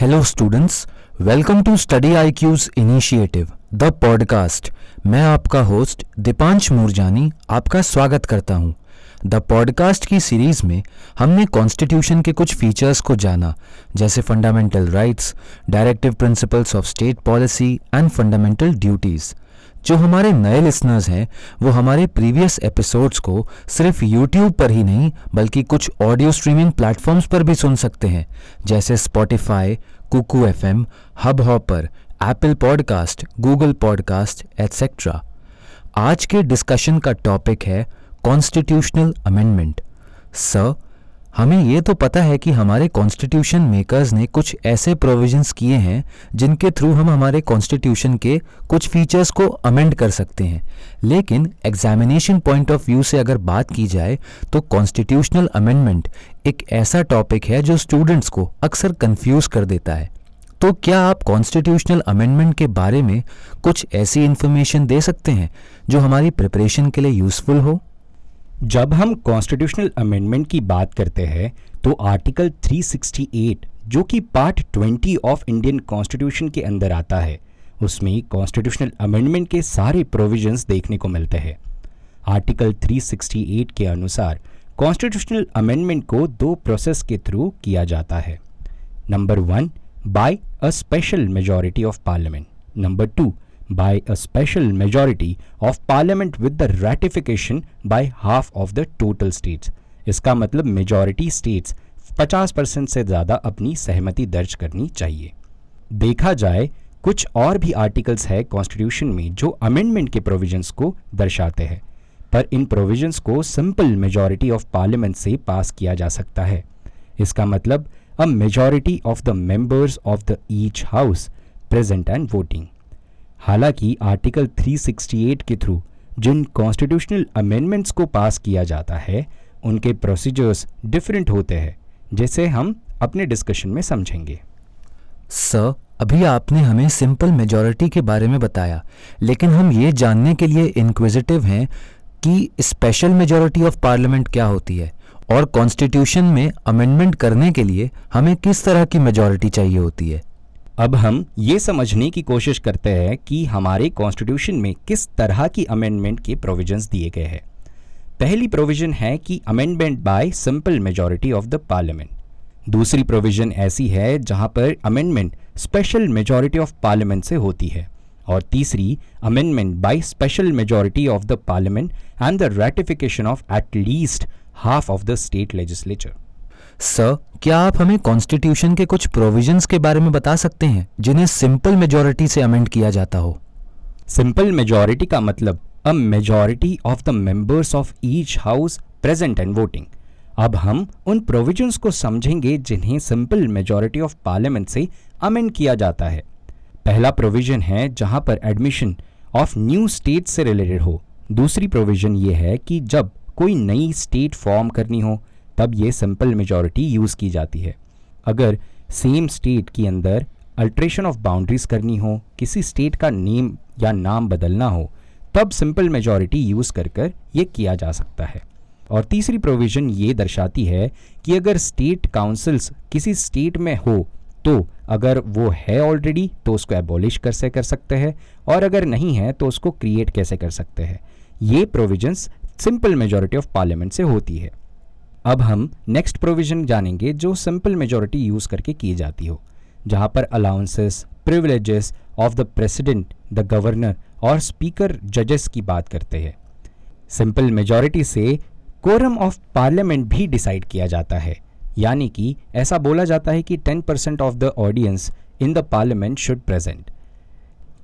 Hello students welcome to study IQ's initiative the podcast मैं आपका host Deepansh Murjani आपका स्वागत करता हूँ। द पॉडकास्ट की सीरीज़ में हमने कॉन्स्टिट्यूशन के कुछ फीचर्स को जाना, जैसे fundamental rights directive principles of state policy and fundamental duties जो हमारे नए लिसनर्स हैं, वो हमारे प्रीवियस एपिसोड्स को सिर्फ़ यूट्यूब पर ही नहीं, बल्कि कुछ ऑडियो स्ट्रीमिंग प्लेटफॉर्म्स पर भी सुन सकते हैं। जैसे Spotify Kuku F M Hubhopper Apple podcast Google podcast etcetera आज के डिस्कशन का टॉपिक है कॉन्स्टिट्यूशनल अमेंडमेंट सर हमें ये तो पता है कि हमारे कॉन्स्टिट्यूशन मेकर्स ने कुछ ऐसे प्रोविजंस किए हैं, जिनके थ्रू हम हमारे कॉन्स्टिट्यूशन के कुछ फीचर्स को अमेंड कर सकते हैं। लेकिन एग्जामिनेशन पॉइंट ऑफ़ व्यू से अगर बात की जाए तो कॉन्स्टिट्यूशनल अमेंडमेंट एक ऐसा टॉपिक है जो स्टूडेंट्स को अक्सर कंफ्यूज कर देता है। तो क्या आप कॉन्स्टिट्यूशनल अमेंडमेंट के बारे में कुछ ऐसी इन्फॉर्मेशन दे सकते हैं, जो हमारी प्रिपरेशन के लिए यूज़फुल हो? जब हम कॉन्स्टिट्यूशनल अमेंडमेंट की बात करते हैं तो आर्टिकल 368 जो कि पार्ट 20 ऑफ़ इंडियन कॉन्स्टिट्यूशन के अंदर आता है, उसमें कॉन्स्टिट्यूशनल अमेंडमेंट के सारे प्रोविजंस देखने को मिलते हैं। आर्टिकल 368 के अनुसार कॉन्स्टिट्यूशनल अमेंडमेंट को दो प्रोसेस के थ्रू किया जाता है। Number one by a special majority of parliament number two by a special majority of parliament with the ratification by half of the total states. इसका मतलब मेजॉरिटी स्टेट्स 50 परसेंट से ज़्यादा अपनी सहमति दर्ज करनी चाहिए। देखा जाए, कुछ और भी आर्टिकल्स है कॉन्स्टिट्यूशन में जो अमेंडमेंट के प्रोविजंस को दर्शाते हैं। पर इन प्रोविजंस को सिंपल मेजॉरिटी ऑफ़ पार्लियामेंट से पास किया जा सकता है। इसका मतलब a majority of the members of the each house present and voting हालाँकि आर्टिकल 368 के थ्रू जिन कॉन्स्टिट्यूशनल अमेंडमेंट्स को पास किया जाता है, उनके प्रोसीजर्स डिफरेंट होते हैं, जैसे हम अपने डिस्कशन में समझेंगे। सर, अभी आपने हमें सिंपल मेजॉरिटी के बारे में बताया, लेकिन हम ये जानने के लिए इंक्विजिटिव हैं कि स्पेशल मेजॉरिटी ऑफ़ पार्लियामेंट क्या होती है, और कॉन्स्टिट्यूशन में अमेंडमेंट करने के लिए हमें किस तरह की मेजॉरिटी चाहिए होती है। अब हम ये समझने की कोशिश करते हैं कि हमारे कॉन्स्टिट्यूशन में किस तरह की अमेंडमेंट के प्रोविजंस दिए गए हैं। पहली प्रोविज़न है कि amendment by simple majority of the parliament दूसरी प्रोविज़न ऐसी है जहाँ पर amendment special majority of parliament से होती है और तीसरी amendment by special majority of the parliament and the ratification of at least half of the state legislature sir क्या आप हमें कॉन्स्टिट्यूशन के कुछ प्रोविजंस के बारे में बता सकते हैं, जिन्हें सिंपल मेजोरिटी से अमेंड किया जाता हो? सिंपल मेजोरिटी का मतलब a majority of the members of each house present and voting अब हम उन प्रोविजंस को समझेंगे, जिन्हें सिंपल मेजोरिटी ऑफ़ पार्लियामेंट से अमेंड किया जाता है। पहला प्रोविज़न है, जहाँ पर एडमिशन ऑफ़ न्यू स्टेट से रिलेटेड हो। दूसरी प्रोविज़न ये है कि जब कोई नई स्टेट फॉर्म करनी हो तब ये सिंपल मेजॉरिटी यूज़ की जाती है। अगर सेम स्टेट के अंदर अल्ट्रेशन ऑफ़ बाउंड्रीज करनी हो, किसी स्टेट का नेम या नाम बदलना हो, तब सिंपल मेजॉरिटी यूज़ कर कर ये किया जा सकता है। और तीसरी प्रोविज़न ये दर्शाती है कि अगर स्टेट काउंसिल्स किसी स्टेट में हो तो अगर वो है ऑलरेडी तो उसको एबॉलिश कैसे कर सकते हैं, और अगर नहीं है तो उसको क्रिएट कैसे कर सकते हैं। ये provisions simple majority of parliament से होती है। अब हम नेक्स्ट प्रोविज़न जानेंगे जो सिंपल मेजोरिटी यूज़ करके की जाती हो, जहाँ पर allowances privileges of the president the governor और स्पीकर जजेस की बात करते हैं। सिंपल मेजॉरिटी से कोरम ऑफ़ पार्लियामेंट भी डिसाइड किया जाता है, यानी कि ऐसा बोला जाता है कि 10 percent of the audience in the parliament should present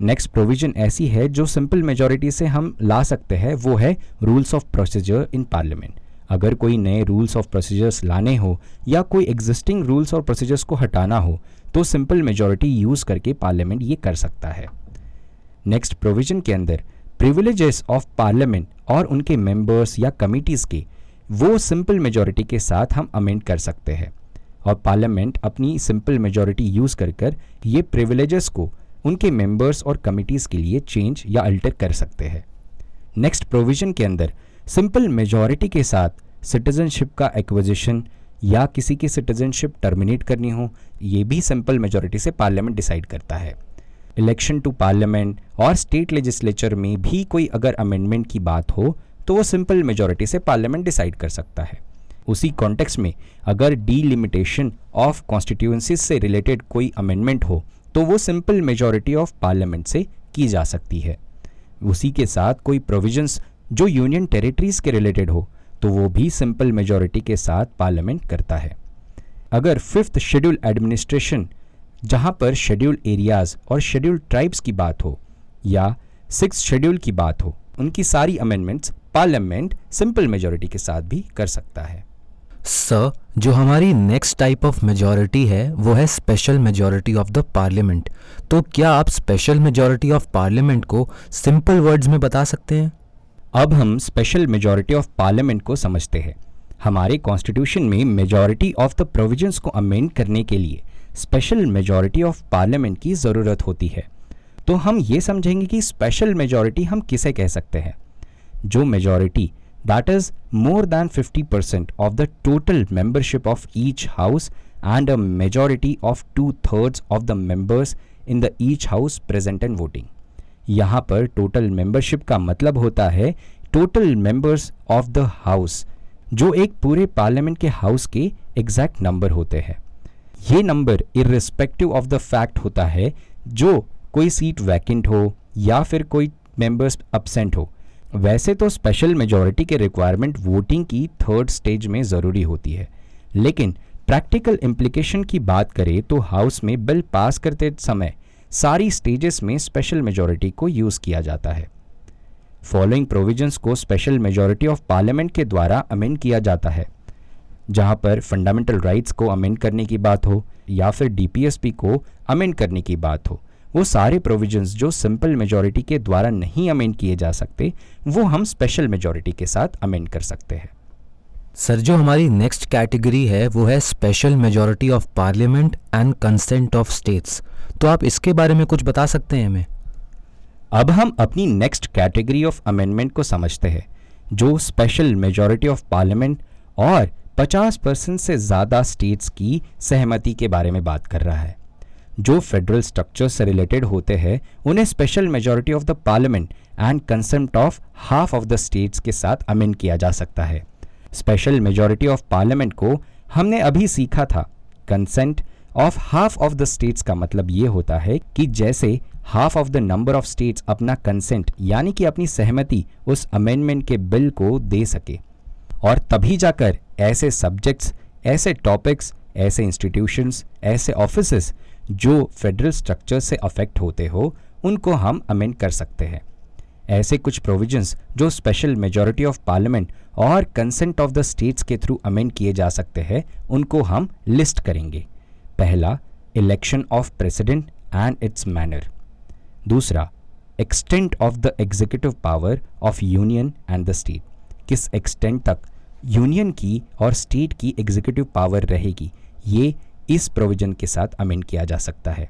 next provision ऐसी है जो सिंपल मेजॉरिटी से हम ला सकते हैं, वो है rules of procedure in parliament अगर कोई नए रूल्स ऑफ़ प्रोसीजर्स लाने हो या कोई एग्जिस्टिंग रूल्स और प्रोसीजर्स को हटाना हो तो सिंपल मेजॉरिटी यूज़ करके पार्लियामेंट ये कर सकता है। नेक्स्ट प्रोविज़न के अंदर प्रिविलेजेस ऑफ़ पार्लियामेंट और उनके मेंबर्स या कमिटीज़ के, वो सिंपल मेजॉरिटी के साथ हम अमेंड कर सकते हैं। और पार्लियामेंट अपनी सिंपल मेजॉरिटी यूज़ कर कर ये प्रिविलेजेस को उनके मेंबर्स और कमिटीज़ के लिए चेंज या अल्टर कर सकते हैं। नेक्स्ट प्रोविज़न के अंदर सिंपल मेजॉरिटी के साथ सिटीजनशिप का एक्विजिशन या किसी की सिटीजनशिप टर्मिनेट करनी हो, ये भी सिंपल मेजोरिटी से पार्लियामेंट डिसाइड करता है। इलेक्शन टू पार्लियामेंट और स्टेट लेजिस्लेचर में भी कोई अगर अमेंडमेंट की बात हो तो वो सिंपल मेजॉरिटी से पार्लियामेंट डिसाइड कर सकता है। उसी कॉन्टेक्स्ट में अगर डीलिमिटेशन ऑफ़ कॉन्स्टिट्यूंसीज से रिलेटेड कोई अमेंडमेंट हो तो वो सिंपल मेजॉरिटी ऑफ़ पार्लियामेंट से की जा सकती है। उसी के साथ कोई प्रोविजंस जो यूनियन टेरिटरीज के रिलेटेड हो तो वो भी सिंपल मेजोरिटी के साथ पार्लियामेंट करता है। अगर फिफ्थ शेड्यूल एडमिनिस्ट्रेशन, जहाँ पर शेड्यूल एरियाज़ और शेड्यूल ट्राइब्स की बात हो, या सिक्स शेड्यूल की बात हो, उनकी सारी अमेंडमेंट्स पार्लियामेंट सिंपल मेजोरिटी के साथ भी कर सकता है। सर, जो हमारी नेक्स्ट टाइप ऑफ़ मेजॉरिटी है, वो है special majority of the parliament तो क्या आप स्पेशल मेजॉरिटी ऑफ़ पार्लियामेंट को सिंपल वर्ड्स में बता सकते हैं? अब हम स्पेशल मेजॉरिटी ऑफ़ पार्लियामेंट को समझते हैं। हमारे कॉन्स्टिट्यूशन में मेजॉरिटी ऑफ़ द प्रोविजंस को अमेंड करने के लिए स्पेशल मेजॉरिटी ऑफ़ पार्लियामेंट की ज़रूरत होती है। तो हम ये समझेंगे कि स्पेशल मेजॉरिटी हम किसे कह सकते हैं? जो majority that is more than 50% of the total membership of each house and a majority of two thirds of the members in the each house present and voting यहाँ पर टोटल मेंबरशिप का मतलब होता है total members of the house जो एक पूरे parliament के हाउस के एग्जैक्ट नंबर होते हैं। ये number irrespective of the fact होता है, जो कोई सीट वैकेंट हो या फिर कोई मेंबर्स अपसेंट हो। वैसे तो स्पेशल मेजॉरिटी के रिक्वायरमेंट वोटिंग की थर्ड स्टेज में ज़रूरी होती है। लेकिन प्रैक्टिकल इम्प्लीकेशन की बात करें तो हाउस में बिल पास करते समय सारी स्टेजेस में स्पेशल मेजॉरिटी को यूज़ किया जाता है। फॉलोइंग प्रोविजंस को स्पेशल मेजॉरिटी ऑफ़ पार्लियामेंट के द्वारा अमेंड किया जाता है, जहाँ पर फंडामेंटल राइट्स को अमेंड करने की बात हो, या फिर डीपीएसपी को अमेंड करने की बात हो, वो सारे प्रोविजंस जो सिंपल मेजॉरिटी के द्वारा नहीं अमेंड किए जा सकते, वो हम स्पेशल मेजॉरिटी के साथ अमेंड कर सकते हैं। सर, जो हमारी नेक्स्ट कैटेगरी है, वो है special majority of parliament and consent of states तो आप इसके बारे में कुछ बता सकते हैं हमें। अब हम अपनी नेक्स्ट कैटेगरी ऑफ़ अमेंडमेंट को समझते हैं, जो स्पेशल मेजॉरिटी ऑफ़ पार्लियामेंट और 50 परसेंट से ज़्यादा स्टेट्स की सहमति के बारे में बात कर रहा है। जो फेडरल स्ट्रक्चर से रिलेटेड होते हैं, उन्हें special majority of the parliament and consent of half of the states के साथ अमेंड किया जा सकता है। स्पेशल मेजोरिटी ऑफ़ पार्लियामेंट को हमने अभी सीखा था consent of half of the states का मतलब ये होता है कि जैसे half of the number of states अपना कंसेंट यानी कि अपनी सहमति उस अमेंडमेंट के बिल को दे सके। और तभी जाकर ऐसे सब्जेक्ट्स ऐसे टॉपिक्स ऐसे इंस्टीट्यूशंस ऐसे ऑफ़िस जो फेडरल स्ट्रक्चर से अफेक्ट होते हो, उनको हम अमेंड कर सकते हैं। ऐसे कुछ प्रोविजंस जो स्पेशल मेजॉरिटी ऑफ़ पार्लियामेंट और कंसेंट ऑफ़ द स्टेट्स के थ्रू अमेंड किए जा सकते हैं, उनको हम लिस्ट करेंगे। पहला election of president and its manner दूसरा extent of the executive power of union and the state किस एक्सटेंट तक? यूनियन की और स्टेट की एग्जीक्यूटिव पावर रहेगी। ये इस प्रोविज़न के साथ अमेंड किया जा सकता है।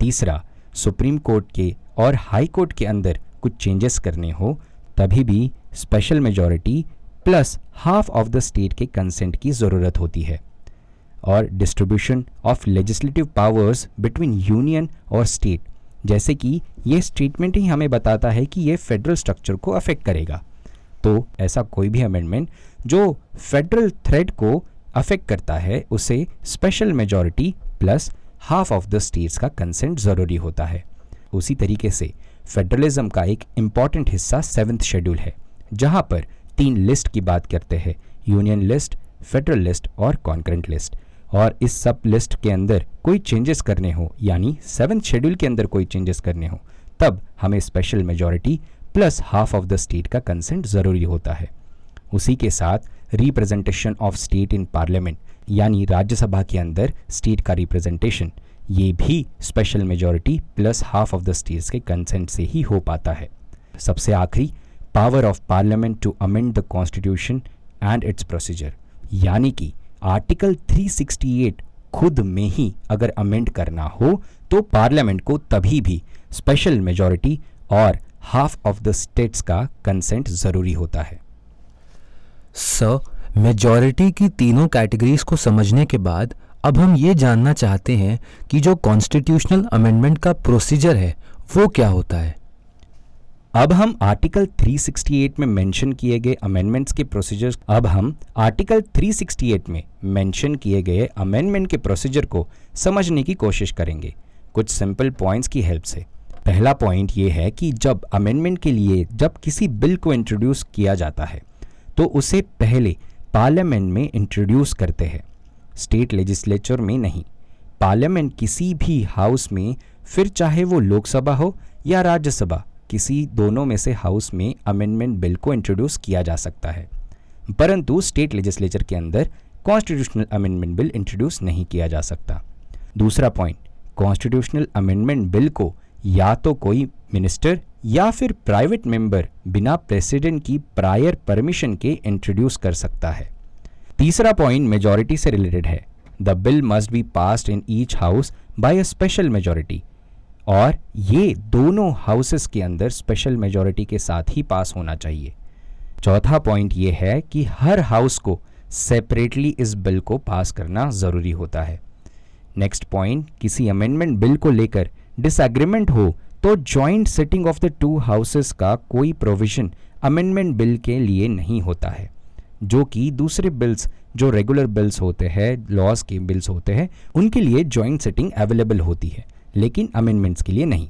तीसरा, सुप्रीम कोर्ट के और हाई कोर्ट के अंदर कुछ चेंजेस करने हो, तभी भी special majority plus half of the state के कंसेंट की ज़रूरत होती है। और distribution of legislative powers between union और स्टेट जैसे कि ये स्टेटमेंट ही हमें बताता है कि ये फेडरल स्ट्रक्चर को अफेक्ट करेगा। तो ऐसा कोई भी अमेंडमेंट जो फेडरल थ्रेड को अफेक्ट करता है, उसे special majority plus half of the states का कंसेंट ज़रूरी होता है। उसी तरीके से फेडरलिज्म का एक इंपॉर्टेंट हिस्सा सेवन्थ शेड्यूल है, जहाँ पर तीन लिस्ट की बात करते हैं यूनियन लिस्ट फेडरल लिस्ट और कॉन्करेंट लिस्ट और इस सब लिस्ट के अंदर कोई चेंजेस करने हो, यानी सेवन्थ शेड्यूल के अंदर कोई चेंजेस करने हो, तब हमें special majority plus half of the state का कंसेंट ज़रूरी होता है। उसी के साथ representation of state in parliament यानी राज्यसभा के अंदर स्टेट का रिप्रेजेंटेशन ये भी special majority plus half of the states के कंसेंट से ही हो पाता है। सबसे आखिरी power of parliament to amend the constitution and its procedure यानी कि आर्टिकल 368 खुद में ही अगर अमेंड करना हो तो पार्लियामेंट को तभी भी स्पेशल मेजॉरिटी और हाफ़ ऑफ़ द स्टेट्स का कंसेंट ज़रूरी होता है। सर मेजॉरिटी की तीनों कैटेगरीज को समझने के बाद, अब हम ये जानना चाहते हैं कि जो कॉन्स्टिट्यूशनल अमेंडमेंट का प्रोसीजर है, वो क्या होता है? अब हम आर्टिकल 368 में मेंशन किए गए अमेंडमेंट्स के प्रोसीजर अब हम आर्टिकल 368 में मेंशन किए गए अमेंडमेंट के प्रोसीजर को समझने की कोशिश करेंगे। कुछ सिंपल पॉइंट्स की हेल्प से। पहला पॉइंट ये है कि जब अमेंडमेंट के लिए जब किसी बिल को इंट्रोड्यूस किया जाता है तो उसे पहले पार्लियामेंट में इंट्रोड्यूस करते हैं। स्टेट लेजिस्लेचर में नहीं। पार्लियामेंट किसी भी हाउस में, फिर चाहे वो लोकसभा हो या राज्यसभा किसी दोनों में से हाउस में अमेंडमेंट बिल को इंट्रोड्यूस किया जा सकता है। परंतु स्टेट लेजिस्लेचर के अंदर कॉन्स्टिट्यूशनल अमेंडमेंट बिल इंट्रोड्यूस नहीं किया जा सकता। दूसरा पॉइंट कॉन्स्टिट्यूशनल अमेंडमेंट बिल को या तो कोई मिनिस्टर या फिर प्राइवेट मेंबर बिना प्रेसिडेंट की प्रायर परमिशन के इंट्रोड्यूस कर सकता है। तीसरा पॉइंट मेजॉरिटी से रिलेटेड है। The bill must be passed in each house by a special majority और ये दोनों हाउसेस के अंदर स्पेशल मेजॉरिटी के साथ ही पास होना चाहिए। चौथा पॉइंट ये है कि हर हाउस को सेपरेटली इस बिल को पास करना ज़रूरी होता है। नेक्स्ट पॉइंट किसी अमेंडमेंट बिल को लेकर डिसएग्रीमेंट हो तो joint sitting of the two houses का कोई प्रोविज़न अमेंडमेंट बिल के लिए नहीं होता है। जो कि दूसरे बिल्स जो रेगुलर बिल्स होते हैं लॉज के बिल्स होते हैं, उनके लिए जॉइंट सिटिंग अवेलेबल होती है। लेकिन अमेंडमेंट्स के लिए नहीं।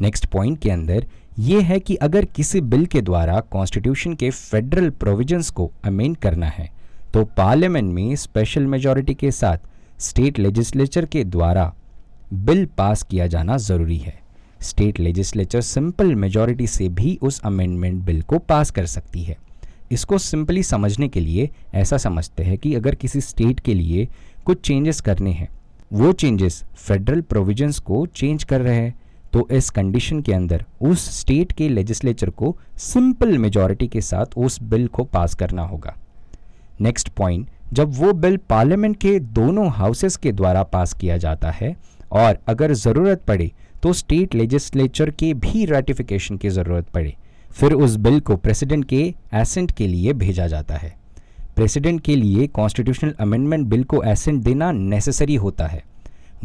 नेक्स्ट पॉइंट के अंदर, ये है कि अगर किसी बिल के द्वारा कॉन्स्टिट्यूशन के फेडरल प्रोविजंस को अमेंड करना है तो पार्लियामेंट में स्पेशल मेजॉरिटी के साथ स्टेट लेजिस्लेचर के द्वारा बिल पास किया जाना ज़रूरी है। स्टेट लेजिस्लेचर सिंपल मेजॉरिटी से भी उस अमेंडमेंट बिल को पास कर सकती है। इसको सिंपली समझने के लिए ऐसा समझते हैं कि अगर किसी स्टेट के लिए कुछ चेंजेस करने हैं वो चेंजेस फेडरल प्रोविजंस को चेंज कर रहे हैं। तो इस कंडीशन के अंदर, उस स्टेट के लेजिस्लेचर को सिंपल मेजॉरिटी के साथ उस बिल को पास करना होगा। नेक्स्ट पॉइंट जब वो बिल पार्लियामेंट के दोनों हाउसेस के द्वारा पास किया जाता है और अगर ज़रूरत पड़े तो स्टेट लेजिस्लेचर के भी रेटिफिकेशन की ज़रूरत पड़े। फिर उस बिल को प्रेसिडेंट के एसेंट के लिए भेजा जाता है। प्रेसिडेंट के लिए कॉन्स्टिट्यूशनल अमेंडमेंट बिल को एसेंट देना नेसेसरी होता है।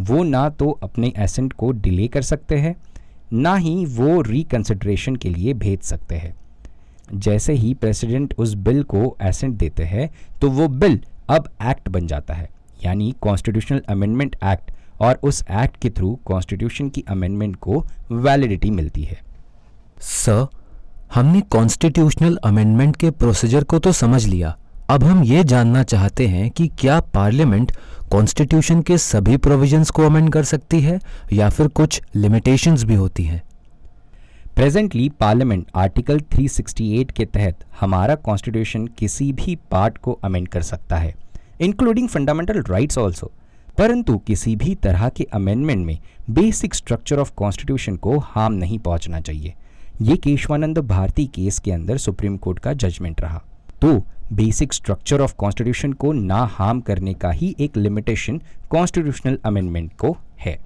वो ना तो अपने एसेंट को डिले कर सकते हैं, ना ही वो रिकन्सिड्रेशन के लिए भेज सकते हैं। जैसे ही प्रेसिडेंट उस बिल को एसेंट देते हैं तो वो बिल अब एक्ट बन जाता है, यानी कॉन्स्टिट्यूशनल अमेंडमेंट एक्ट, और उस एक्ट के थ्रू कॉन्स्टिट्यूशन की अमेंडमेंट को वैलिडिटी मिलती है। सर, हमने कॉन्स्टिट्यूशनल अमेंडमेंट के प्रोसीजर को तो समझ लिया। अब हम ये जानना चाहते हैं कि क्या पार्लियामेंट कॉन्स्टिट्यूशन के सभी प्रोविजंस को अमेंड कर सकती है या फिर कुछ लिमिटेशंस भी होती हैं। प्रेजेंटली पार्लियामेंट आर्टिकल 368 के तहत हमारा कॉन्स्टिट्यूशन किसी भी पार्ट को अमेंड कर सकता है इंक्लूडिंग फंडामेंटल राइट्स ऑल्सो परंतु किसी भी तरह के अमेंडमेंट में बेसिक स्ट्रक्चर ऑफ़ कॉन्स्टिट्यूशन को हार्म नहीं पहुँचना चाहिए। ये केशवानंद भारती केस के अंदर सुप्रीम कोर्ट का जजमेंट रहा। तो बेसिक स्ट्रक्चर ऑफ़ कॉन्स्टिट्यूशन को ना हार्म करने का ही एक लिमिटेशन कॉन्स्टिट्यूशनल अमेंडमेंट को है।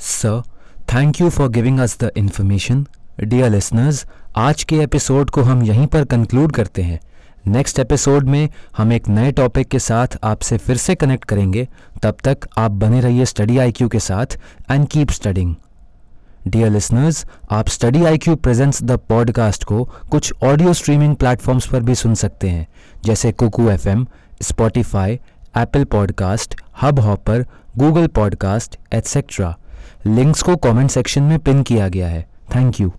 Sir thank you for giving us the information dear listeners आज के एपिसोड को हम यहीं पर कंक्लूड करते हैं। नेक्स्ट एपिसोड में हम एक नए टॉपिक के साथ आपसे फिर से कनेक्ट करेंगे। तब तक आप बने रहिए स्टडी आईक्यू के साथ and keep studying dear listeners आप study I Q presents the podcast को कुछ ऑडियो स्ट्रीमिंग प्लेटफॉर्म्स पर भी सुन सकते हैं, जैसे Kuku F M Spotify Apple podcast Hubhopper Google podcast etcetera links को कमेंट सेक्शन में पिन किया गया है। Thank you